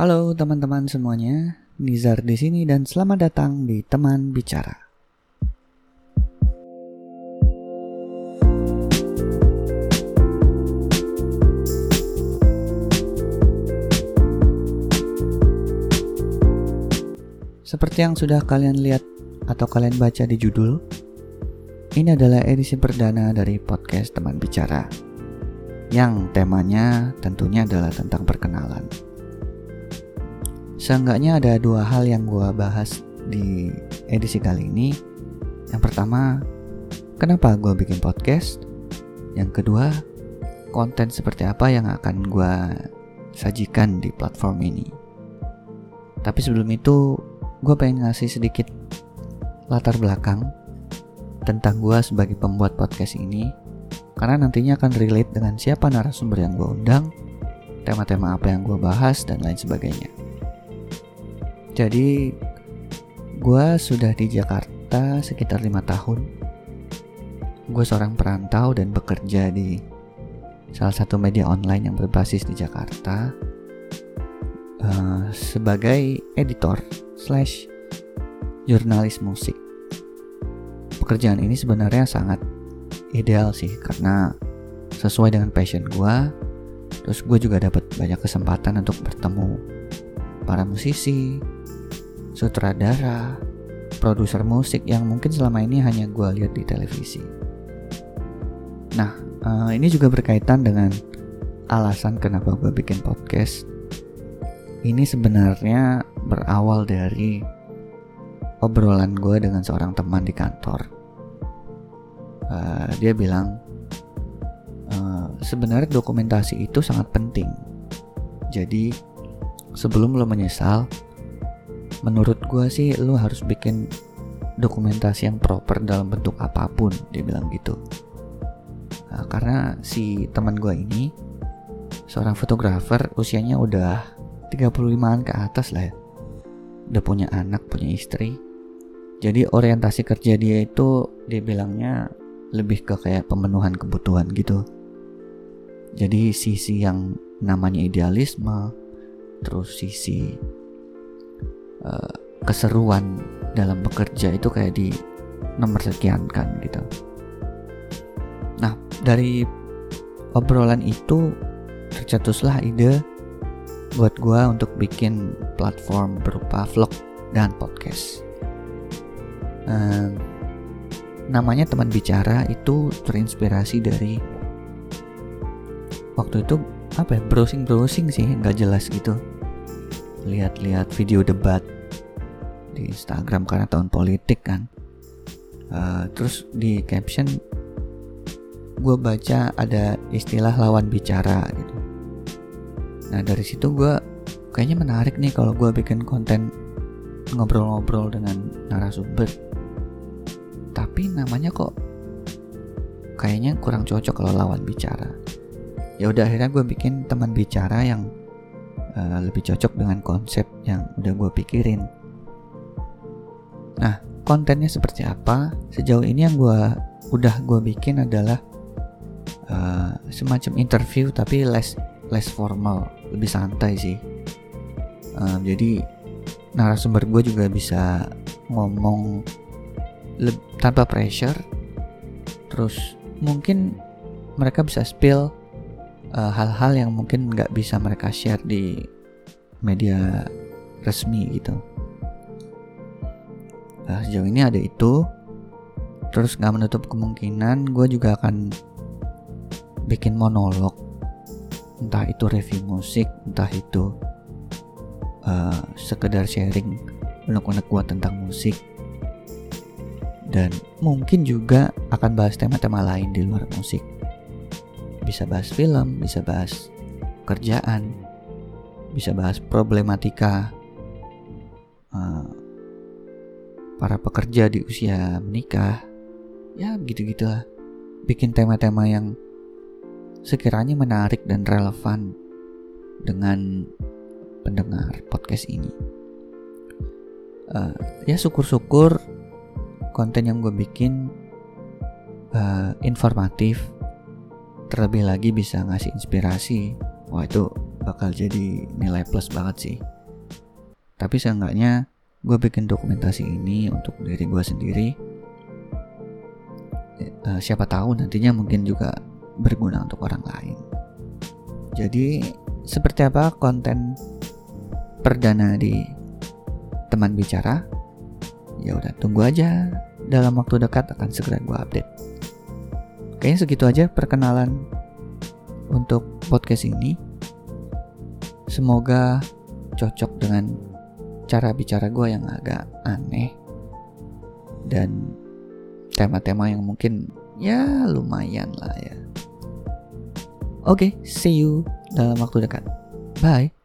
Halo teman-teman semuanya, Nizar di sini dan selamat datang di Teman Bicara. Seperti yang sudah kalian lihat atau kalian baca di judul, ini adalah edisi perdana dari podcast Teman Bicara, yang temanya tentunya adalah tentang perkenalan. Seenggaknya ada dua hal yang gue bahas di edisi kali ini. Yang pertama, kenapa gue bikin podcast? Yang kedua, konten seperti apa yang akan gue sajikan di platform ini. Tapi sebelum itu, gue pengen ngasih sedikit latar belakang tentang gue sebagai pembuat podcast ini karena nantinya akan relate dengan siapa narasumber yang gue undang, tema-tema apa yang gue bahas, dan lain sebagainya. Jadi, gue sudah di Jakarta sekitar lima tahun. Gue seorang perantau dan bekerja di salah satu media online yang berbasis di Jakarta uh, sebagai editor slash jurnalis musik. Pekerjaan ini sebenarnya sangat ideal sih karena sesuai dengan passion gue. Terus gue juga dapat banyak kesempatan untuk bertemu para musisi, sutradara, produser musik yang mungkin selama ini hanya gue lihat di televisi. Nah, uh, ini juga berkaitan dengan alasan kenapa gue bikin podcast ini sebenarnya berawal dari obrolan gue dengan seorang teman di kantor. Uh, dia bilang uh, sebenarnya dokumentasi itu sangat penting. Jadi sebelum lo menyesal, menurut gue sih lo harus bikin dokumentasi yang proper dalam bentuk apa pun. Dia bilang gitu. Uh, karena si teman gue ini seorang fotografer usianya udah 35an ke atas lah ya udah punya anak punya istri jadi orientasi kerja dia itu dia bilangnya lebih ke kayak pemenuhan kebutuhan gitu jadi sisi yang namanya idealisme terus sisi uh, keseruan dalam bekerja itu kayak di nomor sekian kan gitu nah dari obrolan itu tercetuslah ide buat gue untuk bikin platform berupa vlog dan podcast. Um, namanya teman bicara itu terinspirasi dari waktu itu apa ya browsing browsing sih nggak jelas gitu lihat-lihat video debat di Instagram karena tahun politik kan uh, terus di caption gue baca ada istilah lawan bicara gitu Nah dari situ gue kayaknya menarik nih kalau gue bikin konten ngobrol-ngobrol dengan narasumber. Tapi namanya kok kayaknya kurang cocok kalau lawan bicara. Ya udah akhirnya gue bikin teman bicara yang uh, lebih cocok dengan konsep yang udah gue pikirin. Nah kontennya seperti apa? Sejauh ini yang gue udah gue bikin adalah uh, semacam interview tapi less less formal lebih santai sih um, jadi narasumber gue juga bisa ngomong tanpa pressure terus mungkin mereka bisa spill uh, hal-hal yang mungkin nggak bisa mereka share di media resmi gitu. Nah, sejauh ini ada itu. Terus nggak menutup kemungkinan gue juga akan bikin monolog. Entah itu review musik entah itu uh, sekedar sharing unek-unek gua tentang musik. Dan mungkin juga akan bahas tema-tema lain di luar musik bisa bahas film bisa bahas kerjaan bisa bahas problematika uh, para pekerja di usia menikah ya gitu-gitulah bikin tema-tema yang sekiranya menarik dan relevan dengan pendengar podcast ini. Uh, ya syukur-syukur konten yang gue bikin uh, informatif, terlebih lagi bisa ngasih inspirasi. Wah itu bakal jadi nilai plus banget sih. tapi seenggaknya gue bikin dokumentasi ini untuk diri gue sendiri uh, siapa tahu nantinya mungkin juga berguna untuk orang lain jadi seperti apa konten perdana di teman bicara ya udah tunggu aja dalam waktu dekat akan segera gue update kayaknya segitu aja perkenalan untuk podcast ini semoga cocok dengan cara bicara gue yang agak aneh dan tema-tema yang mungkin ya lumayan lah ya. Oke, okay, see you dalam waktu dekat. Bye.